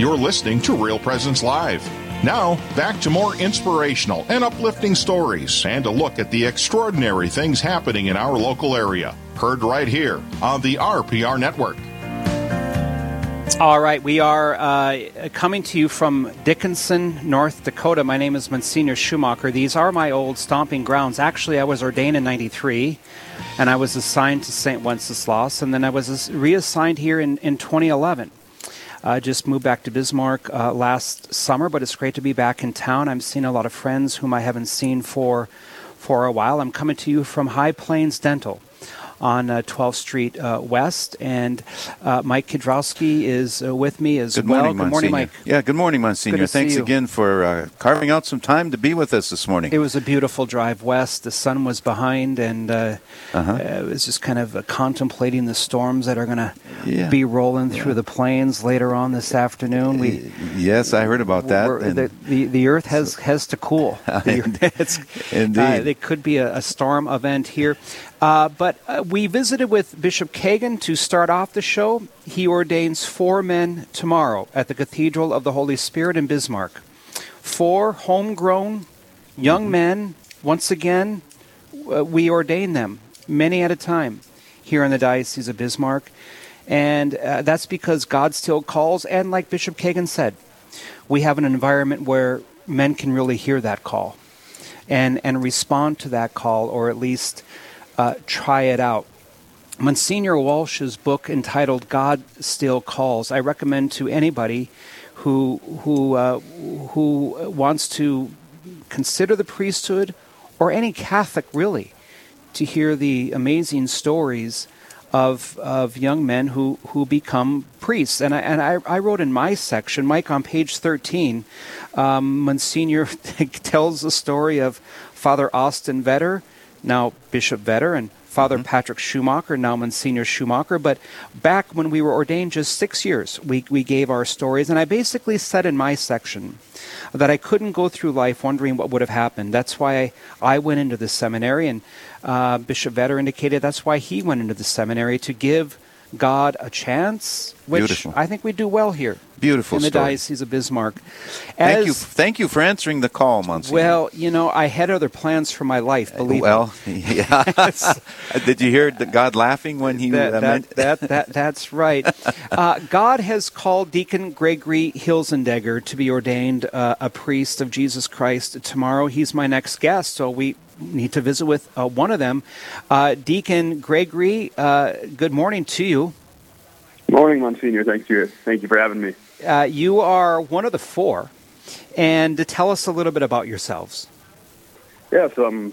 You're listening to Real Presence Live. Now, back to more inspirational and uplifting stories and a look at the extraordinary things happening in our local area. Heard right here on the RPR Network. All right, we are uh, coming to you from Dickinson, North Dakota. My name is Monsignor Schumacher. These are my old stomping grounds. Actually, I was ordained in 93, and I was assigned to St. Wenceslas, and then I was reassigned here in, in 2011. I uh, just moved back to Bismarck uh, last summer, but it's great to be back in town. I'm seeing a lot of friends whom I haven't seen for for a while. I'm coming to you from High Plains Dental on uh, 12th Street uh, West. And uh, Mike Kidrowski is uh, with me as good well. Morning, good morning, Mike. Yeah, good morning, Monsignor. Good Thanks again for uh, carving out some time to be with us this morning. It was a beautiful drive west. The sun was behind, and uh, uh-huh. it was just kind of contemplating the storms that are going to yeah. be rolling through the plains later on this afternoon. We yes, I heard about that. The, the, the earth has so, has to cool. Indeed, it could be a, a storm event here. Uh, but uh, we visited with Bishop Kagan to start off the show. He ordains four men tomorrow at the Cathedral of the Holy Spirit in Bismarck. Four homegrown young mm-hmm. men. Once again, uh, we ordain them, many at a time, here in the Diocese of Bismarck. And uh, that's because God still calls. And like Bishop Kagan said, we have an environment where men can really hear that call and, and respond to that call, or at least uh, try it out. Monsignor Walsh's book entitled "God Still Calls." I recommend to anybody who who uh, who wants to consider the priesthood, or any Catholic really, to hear the amazing stories of of young men who who become priests. And I and I, I wrote in my section, Mike, on page thirteen, um, Monsignor tells the story of Father Austin Vetter now Bishop Vetter, and Father mm-hmm. Patrick Schumacher, now Monsignor Schumacher. But back when we were ordained just six years, we, we gave our stories. And I basically said in my section that I couldn't go through life wondering what would have happened. That's why I, I went into the seminary. And uh, Bishop Vetter indicated that's why he went into the seminary to give God a chance, which Beautiful. I think we do well here. Beautiful in the story. Diocese of Bismarck. As, thank you, thank you for answering the call, Monsignor. Well, you know, I had other plans for my life. Believe well, me. yeah. Did you hear God laughing when he that, uh, that, that, that, That's right. Uh, God has called Deacon Gregory Hilzendeger to be ordained uh, a priest of Jesus Christ tomorrow. He's my next guest, so we need to visit with uh, one of them. Uh, Deacon Gregory, uh, good morning to you. Morning, Monsignor. Thank you. Thank you for having me. Uh, you are one of the four, and to tell us a little bit about yourselves. Yeah, so I'm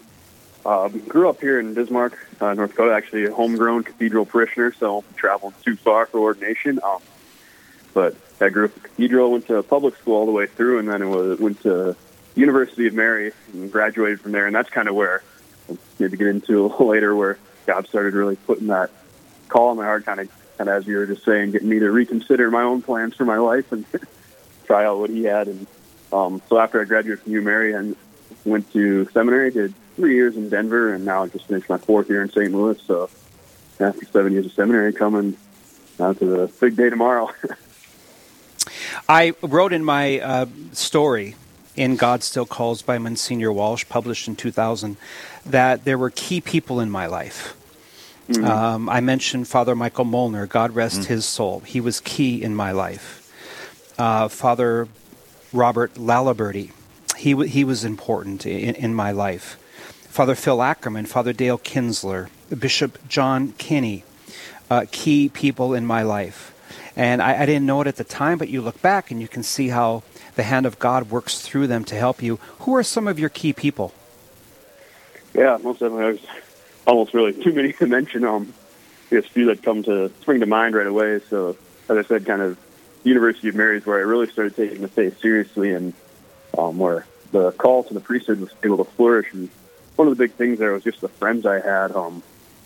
uh, grew up here in Bismarck, uh, North Dakota. Actually, a homegrown cathedral parishioner, so traveled too far for ordination. Um, but I grew up at cathedral, went to public school all the way through, and then it was, went to University of Mary and graduated from there. And that's kind of where to get into later, where God started really putting that call in my heart, kind of and as you were just saying, getting me to reconsider my own plans for my life and try out what he had. And um, so after I graduated from Mary and went to seminary, did three years in Denver, and now I just finished my fourth year in St. Louis. So after seven years of seminary, coming now to the big day tomorrow. I wrote in my uh, story in God Still Calls by Monsignor Walsh, published in 2000, that there were key people in my life Mm-hmm. Um, I mentioned Father Michael Molnar, God rest mm-hmm. his soul. He was key in my life. Uh, Father Robert Laliberty, he, w- he was important in, in my life. Father Phil Ackerman, Father Dale Kinsler, Bishop John Kinney, uh, key people in my life. And I, I, didn't know it at the time, but you look back and you can see how the hand of God works through them to help you. Who are some of your key people? Yeah, most definitely. I was almost really too many to mention. Um, guess a few that come to spring to mind right away. So, as I said, kind of University of Mary is where I really started taking the faith seriously, and um, where the call to the priesthood was able to flourish. And one of the big things there was just the friends I had. Um,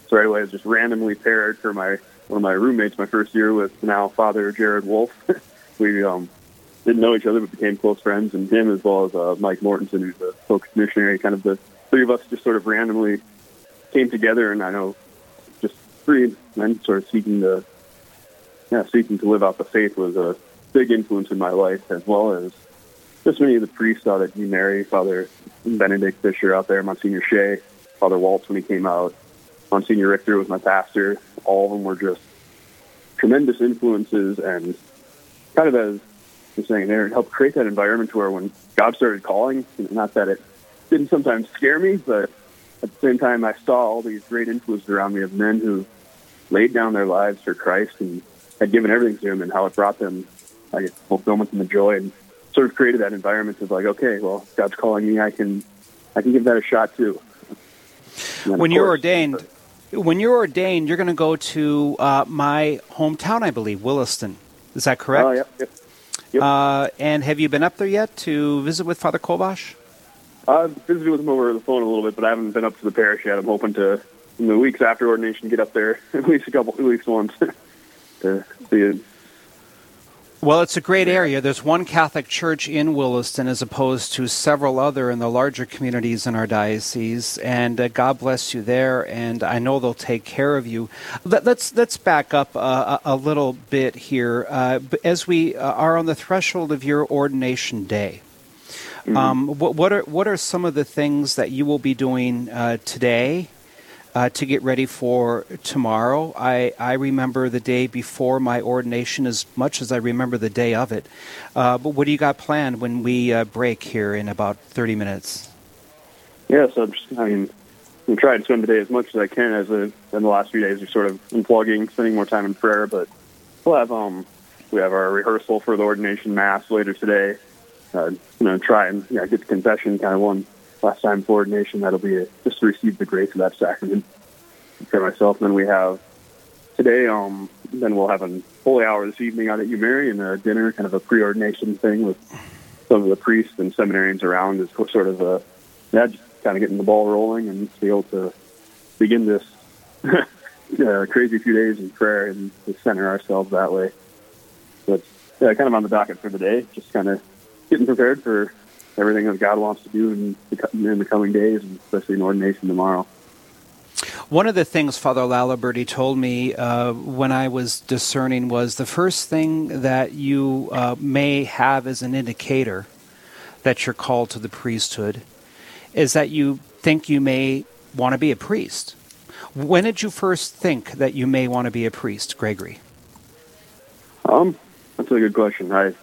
so right away, I was just randomly paired for my one of my roommates my first year with now Father Jared Wolf. we um, didn't know each other, but became close friends, and him as well as uh, Mike Mortensen, who's a focus missionary. Kind of the three of us just sort of randomly came together, and I know just three men sort of seeking to, yeah, seeking to live out the faith was a big influence in my life, as well as just many of the priests out at Mary, Father Benedict Fisher out there, Monsignor Shea, Father Waltz when he came out, Monsignor Richter was my pastor. All of them were just tremendous influences and kind of as you're saying there, and helped create that environment where when God started calling, not that it didn't sometimes scare me, but at the same time, I saw all these great influences around me of men who laid down their lives for Christ and had given everything to Him, and how it brought them like fulfillment and the joy, and sort of created that environment of like, okay, well, God's calling me, I can, I can give that a shot too. When you're ordained, when you're ordained, you're going to go to uh, my hometown, I believe, Williston. Is that correct? Oh, yep, yep. Yep. Uh, and have you been up there yet to visit with Father Kolbash? I've visited with him over the phone a little bit, but I haven't been up to the parish yet. I'm hoping to, in the weeks after ordination, get up there at least a couple, at least once to see it. Well, it's a great area. There's one Catholic church in Williston as opposed to several other in the larger communities in our diocese. And uh, God bless you there. And I know they'll take care of you. Let, us let's, let's back up uh, a, little bit here uh, as we uh, are on the threshold of your ordination day. Mm-hmm. Um, what, what, are what are some of the things that you will be doing uh, today uh, to get ready for tomorrow. I, I remember the day before my ordination as much as I remember the day of it. Uh, but what do you got planned when we uh, break here in about 30 minutes? Yeah, so I'm just, I mean, I'm trying to spend the day as much as I can as a, in the last few days. We're sort of unplugging, spending more time in prayer, but we'll have, um, we have our rehearsal for the ordination mass later today. Uh, you know, try and get the confession kind of one last time for ordination. That'll be a, just to receive the grace of that sacrament for myself. And then we have today, um, then we'll have a holy hour this evening out at U Mary and a dinner, kind of a pre-ordination thing with some of the priests and seminarians around is sort of a, yeah, just kind of getting the ball rolling and be able to begin this uh, crazy few days in prayer and to center ourselves that way. But yeah, kind of on the docket for the day, just kind of getting prepared for everything that God wants to do in the, in the coming days, and especially in ordination tomorrow. One of the things Father Laliberty told me uh, when I was discerning was the first thing that you uh, may have as an indicator that you're called to the priesthood is that you think you may want to be a priest. When did you first think that you may want to be a priest, Gregory? Um, that's a good question. I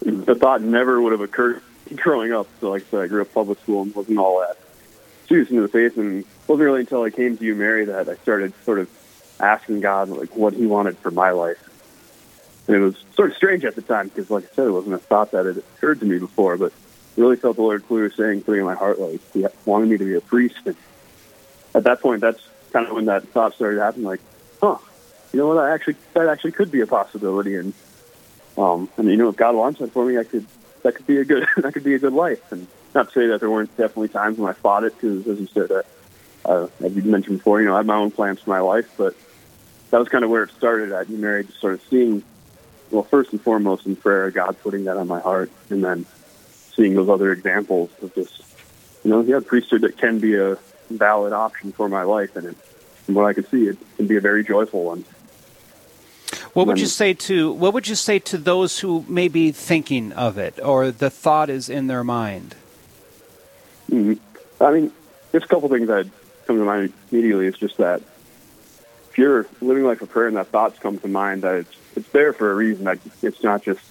the thought never would have occurred growing up. So, like I said, I grew up public school and wasn't all that serious into the faith, and wasn't really until I came to U Mary that I started sort of asking God like what He wanted for my life. And it was sort of strange at the time because, like I said, it wasn't a thought that had occurred to me before, but really felt the Lord clear saying, in my heart, like He wanted me to be a priest. And at that point, that's kind of when that thought started happening. Like, huh, you know what? I actually that actually could be a possibility, and um, and you know, if God wants that for me, I could that could be a good that could be a good life. And not to say that there weren't definitely times when I fought it, because as you said, uh, uh, as you mentioned before, you know, I had my own plans for my life, but that was kind of where it started. You married, just sort of seeing, well, first and foremost in prayer, God putting that on my heart, and then seeing those other examples of just, you know, yeah, priesthood that can be a valid option for my life, and it, from what I can see, it can be a very joyful one. What would you say to what would you say to those who may be thinking of it or the thought is in their mind? Mm-hmm. I mean, there's a couple things that come to mind immediately. It's just that if you're living life of prayer and that thoughts come to mind, that it's it's there for a reason. That it's not just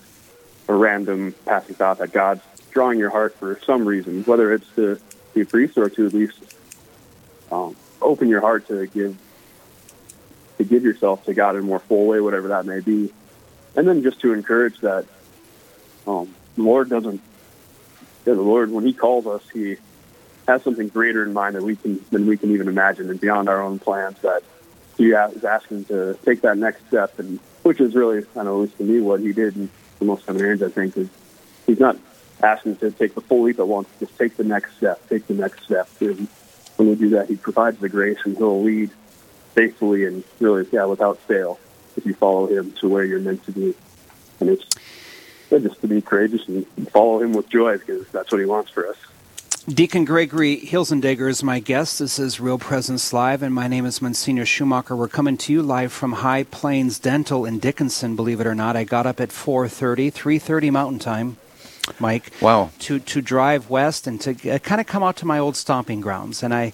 a random passing thought. That God's drawing your heart for some reason, whether it's to be a priest or to at least um, open your heart to give to give yourself to God in a more full way, whatever that may be. And then just to encourage that um, the Lord doesn't, yeah, the Lord, when He calls us, He has something greater in mind that we can than we can even imagine and beyond our own plans. That He is asking to take that next step, and which is really, I know, at least to me, what He did in the most seminarians, I think, is He's not asking to take the full leap at once, just take the next step, take the next step. And when we do that, He provides the grace and He'll lead faithfully and really, yeah, without fail, if you follow him to where you're meant to be. And it's yeah, just to be courageous and follow him with joy because that's what he wants for us. Deacon Gregory Hilzendeger is my guest. This is Real Presence Live, and my name is Monsignor Schumacher. We're coming to you live from High Plains Dental in Dickinson. Believe it or not, I got up at 4:30, 3:30 Mountain Time, Mike. Wow. To to drive west and to uh, kind of come out to my old stomping grounds, and I,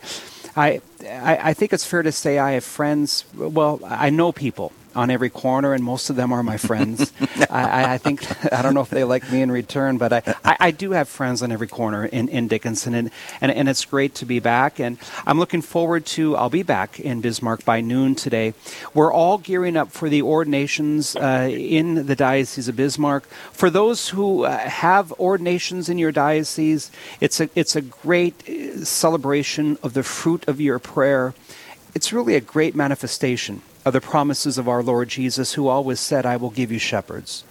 I, I, think it's fair to say I have friends. Well, I know people on every corner, and most of them are my friends. I, I, think I don't know if they like me in return, but I, I, I, do have friends on every corner in, in Dickinson, and, and and it's great to be back. And I'm looking forward to. I'll be back in Bismarck by noon today. We're all gearing up for the ordinations uh, in the diocese of Bismarck. For those who uh, have ordinations in your diocese, it's a it's a great uh, celebration of the fruit of your prayer. It's really a great manifestation of the promises of our Lord Jesus, who always said, I will give you shepherds.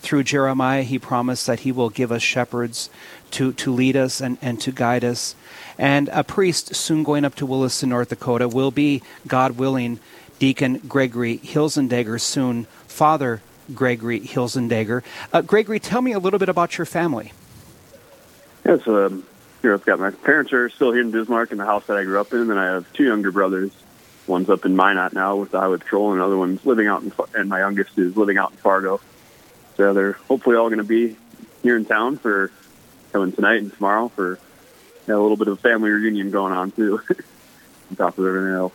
Through Jeremiah, he promised that he will give us shepherds to, to lead us and, and to guide us. And a priest soon going up to Williston, North Dakota, will be, God willing, Deacon Gregory Hilzendeger soon, Father Gregory Hilzendeger. Uh, Gregory, tell me a little bit about your family. Yes, um, here I've got my parents are still here in Bismarck in the house that I grew up in, and I have two younger brothers One's up in Minot now with Highway Patrol, and another one's living out in, and my youngest is living out in Fargo. So they're hopefully all going to be here in town for coming tonight and tomorrow for a little bit of a family reunion going on too, on top of everything else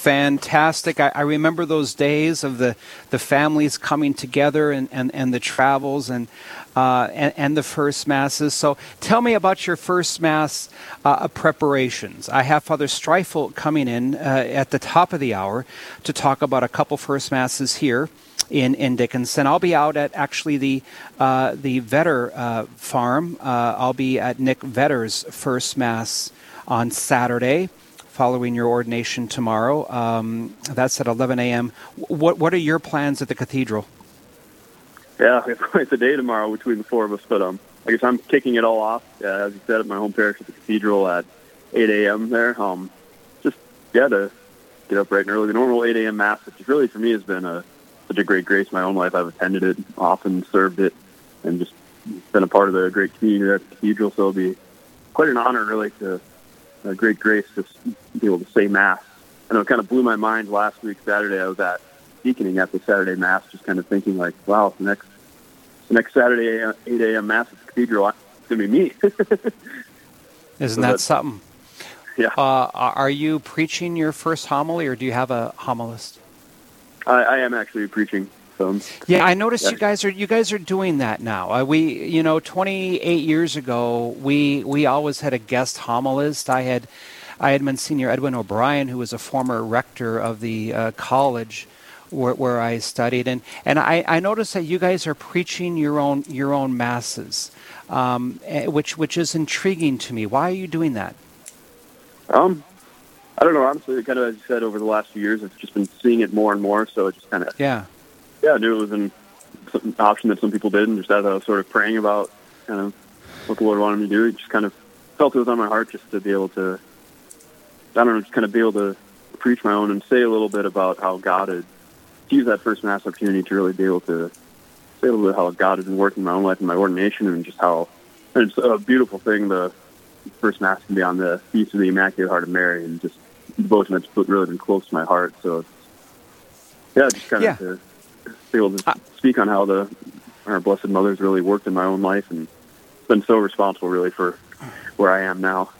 fantastic. I, I, remember those days of the, the families coming together and, and, and the travels and, uh, and, and, the first masses. So tell me about your first mass uh, preparations. I have Father Streifel coming in uh, at the top of the hour to talk about a couple first masses here. In, in Dickinson, I'll be out at actually the uh, the Vetter uh, farm. Uh, I'll be at Nick Vetter's first mass on Saturday following your ordination tomorrow. Um, that's at 11 a.m. What What are your plans at the cathedral? Yeah, it's quite the day tomorrow between the four of us. But um, I guess I'm kicking it all off, uh, as you said, at my home parish at the cathedral at 8 a.m. there. Um, just yeah, to get up bright and early. The normal 8 a.m. mass, which really for me has been a such a great grace in my own life. I've attended it often, served it, and just been a part of the great community at the cathedral. So it'll be quite an honor, really, to a great grace to be able to say mass. I know it kind of blew my mind last week Saturday. I was at deaconing at the Saturday mass, just kind of thinking like, wow, the next the next Saturday 8 a.m. mass at the cathedral, it's gonna be me. Isn't so that something? Yeah. Uh, are you preaching your first homily, or do you have a homilist? I, I am actually preaching. Yeah, I noticed yeah. you guys are you guys are doing that now. Uh, we, you know, 28 years ago, we we always had a guest homilist. I had I had Monsignor Edwin O'Brien, who was a former rector of the uh, college where, where, I studied, and and I, I noticed that you guys are preaching your own your own masses, um, eh, which which is intriguing to me. Why are you doing that? Um, I don't know. Honestly, kind of as you said, over the last few years, I've just been seeing it more and more. So it just kind of yeah yeah, I knew it was an, option that some people did, and just as I was sort of praying about kind of what the Lord wanted me to do, it just kind of felt it was on my heart just to be able to, I don't know, just kind of be able to preach my own and say a little bit about how God had used that first mass opportunity to really be able to say a little bit how God had been working in my own life and my ordination, and just how and it's a beautiful thing. The first mass can be on the feast of the Immaculate Heart of Mary, and just devotion that's put really been close to my heart. So, yeah, just kind yeah. of to be able to speak on how the our Blessed Mother's really worked in my own life and been so responsible, really, for where I am now.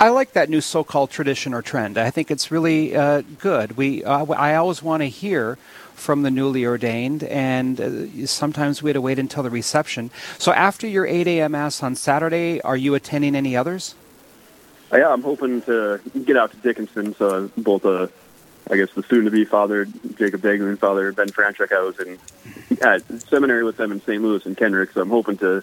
I like that new so-called tradition or trend. I think it's really uh, good. We, uh, I always want to hear from the newly ordained, and uh, sometimes we had to wait until the reception. So after your 8 a.m. mass on Saturday, are you attending any others? Uh, yeah, I'm hoping to get out to Dickinson, so both a I guess the soon-to-be father Jacob Dagley and father Ben Franchuk. I was in at seminary with them in St. Louis and Kenrick, so I'm hoping to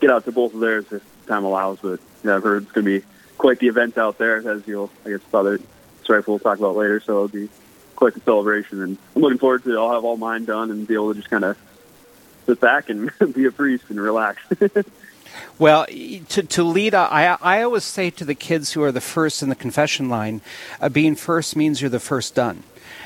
get out to both of theirs if time allows. But yeah, I've heard it's going to be quite the event out there, as you'll I guess Father Strife will talk about later. So it'll be quite the celebration, and I'm looking forward to. I'll have all mine done and be able to just kind of sit back and be a priest and relax. Well, to, to lead, I, I always say to the kids who are the first in the confession line, uh, being first means you're the first done.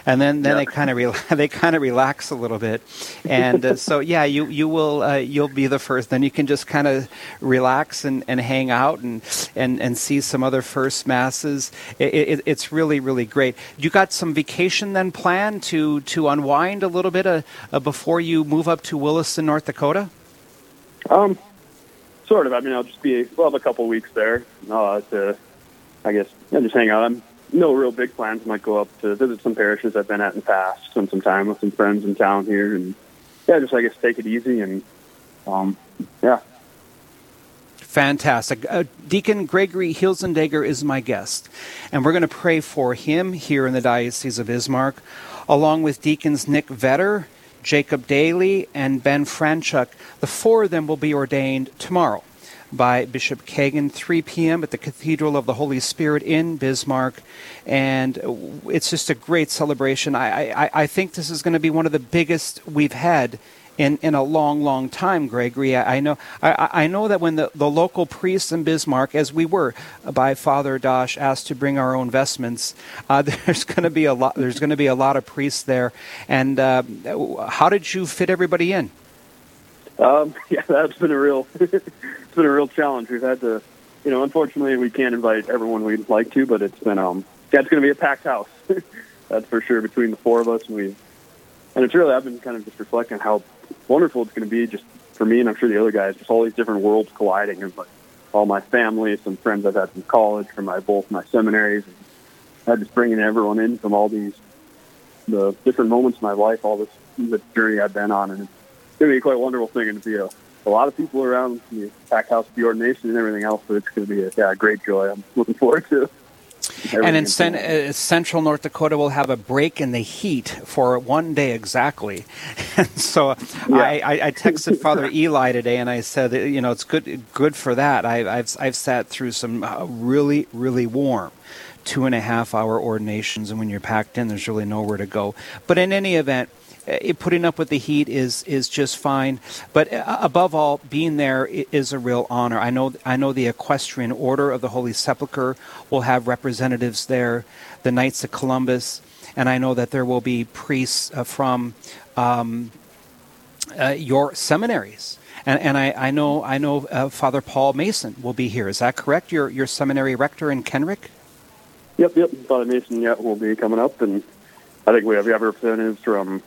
and then then Yeah. they kind of re- they kind of relax a little bit, and uh, so yeah, you you will uh, you'll be the first. Then you can just kind of relax and, and hang out and, and and see some other first masses. It, it, it's really really great. You got some vacation then planned to to unwind a little bit uh, uh, before you move up to Williston, North Dakota. Um, sort of. I mean, I'll just be we'll have a couple weeks there uh, to, I guess, yeah, just hang out. I'm no real big plans. I Might go up to visit some parishes I've been at in the past, spend some time with some friends in town here, and yeah, just I guess take it easy and um, yeah. Fantastic. Uh, Deacon Gregory Hilzendeger is my guest, and we're going to pray for him here in the Diocese of Bismarck, along with Deacons Nick Vetter, Jacob Daly, and Ben Franchuk. The four of them will be ordained tomorrow by Bishop Kagan, 3 p.m. at the Cathedral of the Holy Spirit in Bismarck. And it's just a great celebration. I, I, I think this is going to be one of the biggest we've had in, in a long, long time, Gregory. I, I know I, I know that when the, the local priests in Bismarck, as we were by Father Dosh, asked to bring our own vestments, uh, there's going to be a lot. There's going to be a lot of priests there. And uh, how did you fit everybody in? Um, yeah, that's been a real it's been a real challenge. We've had to, you know, unfortunately we can't invite everyone we'd like to, but it's been um yeah, it's going to be a packed house. that's for sure between the four of us. And we and it's really I've been kind of just reflecting how wonderful it's going to be just for me and I'm sure the other guys, just all these different worlds colliding and like all my family, some friends I've had from college, from my both my seminaries, and I just bringing everyone in from all these the different moments in my life, all this the journey I've been on, and it's going to be quite a wonderful thing, and to be a, a lot of people around the pack house, the ordination, and everything else. But it's going to be a yeah, a great joy. I'm looking forward to. And in cen- uh, central North Dakota, we'll have a break in the heat for one day exactly. And so I, I, I texted Father Eli today, and I said, you know, it's good good for that. I, I've I've sat through some uh, really really warm two and a half hour ordinations, and when you're packed in, there's really nowhere to go. But in any event. Uh, Putting up with the heat is is just fine, but uh, above all, being there is a real honor. I know I know the Equestrian Order of the Holy Sepulchre will have representatives there, the Knights of Columbus, and I know that there will be priests uh, from um, uh, your seminaries. And, and I, I know I know uh, Father Paul Mason will be here. Is that correct? Your your seminary rector in Kenrick. Yep, yep. Father Mason, yeah, will be coming up, and I think we have representatives from.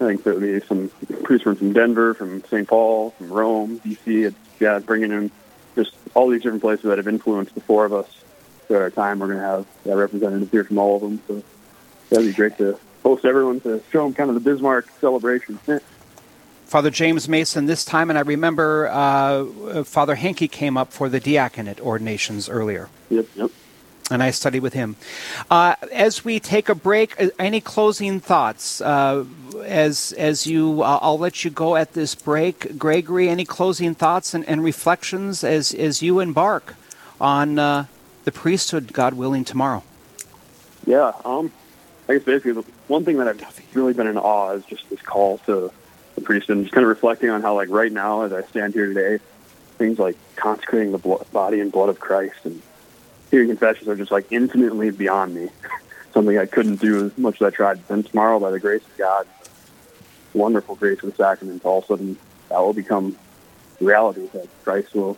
I think there will be some priests from, from Denver, from St. Paul, from Rome, DC. It's, yeah, bringing in just all these different places that have influenced the four of us throughout our time. We're going to have yeah, representatives here from all of them. So that'd be great to host everyone to show them kind of the Bismarck celebration. Father James Mason this time, and I remember uh, Father Hankey came up for the diaconate ordinations earlier. Yep, yep. And I studied with him. Uh, as we take a break, uh, any closing thoughts? Uh, as as you, uh, I'll let you go at this break, Gregory. Any closing thoughts and, and reflections as as you embark on uh, the priesthood, God willing, tomorrow? Yeah, um, I guess basically the one thing that I've really been in awe is just this call to the priesthood and just kind of reflecting on how, like, right now as I stand here today, things like consecrating the body and blood of Christ and hearing confessions are just like infinitely beyond me. Something I couldn't do as much as I tried. Then tomorrow, by the grace of God, wonderful grace of the sacrament, all of a sudden that will become reality that Christ will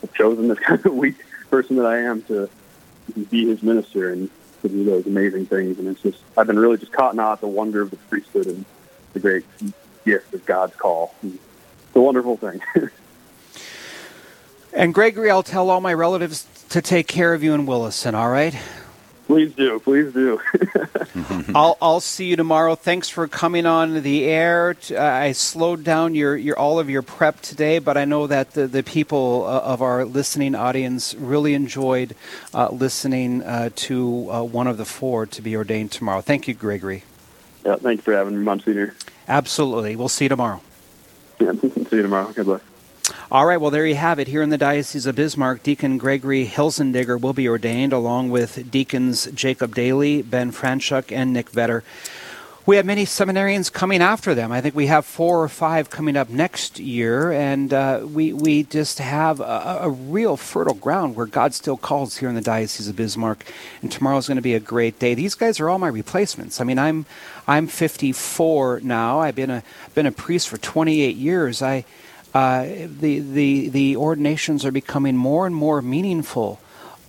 have chosen this kind of weak person that I am to be his minister and to do those amazing things. And it's just, I've been really just caught in awe at the wonder of the priesthood and the great gift of God's call. It's a wonderful thing. And Gregory, I'll tell all my relatives to take care of you in Williston. All right. please do, please do. I'll I'll see you tomorrow. Thanks for coming on the air. Uh, I slowed down your, your all of your prep today, but I know that the, the people uh, of our listening audience really enjoyed uh, listening uh, to uh, one of the four to be ordained tomorrow. Thank you, Gregory. yeah, thanks for having me, Monsignor. Absolutely. We'll see you tomorrow. Yeah, see you tomorrow. God bless. All right, well, there you have it. Here in the Diocese of Bismarck, Deacon Gregory Hilzendeger will be ordained along with Deacons Jacob Daly, Ben Franchuk, and Nick Vetter. we have many seminarians coming after them. I think we have four or five coming up next year, and uh, we we just have a, a, real fertile ground where God still calls here in the Diocese of Bismarck. And tomorrow's going to be a great day. These guys are all my replacements. I mean, I'm I'm 54 now. I've been a been a priest for 28 years. I uh, the the the ordinations are becoming more and more meaningful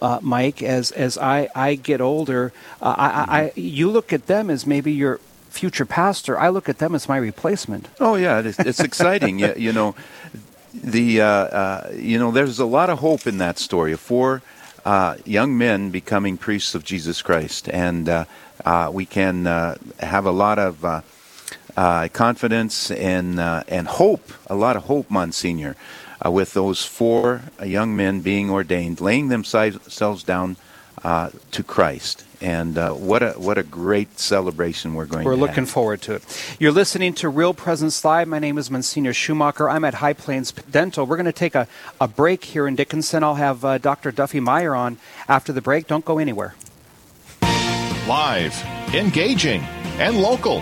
uh, Mike, as as I, I get older, uh, I, I, you look at them as maybe your future pastor. I look at them as my replacement. Oh yeah, it's, it's exciting. yeah, you know, the uh, uh, you know, there's a lot of hope in that story of four uh, young men becoming priests of Jesus Christ, and uh, we can have a lot of. Confidence and and hope, a lot of hope, Monsignor, uh, with those four uh, young men being ordained, laying themselves down uh, to Christ. And uh, what a what a great celebration we're going. To we're to looking have. forward to it. You're listening to Real Presence Live. My name is Monsignor Schumacher. I'm at High Plains Dental. We're going to take a, a break here in Dickinson. I'll have uh, Dr. Duffy Meyer on after the break. Don't go anywhere. Live, engaging, and local.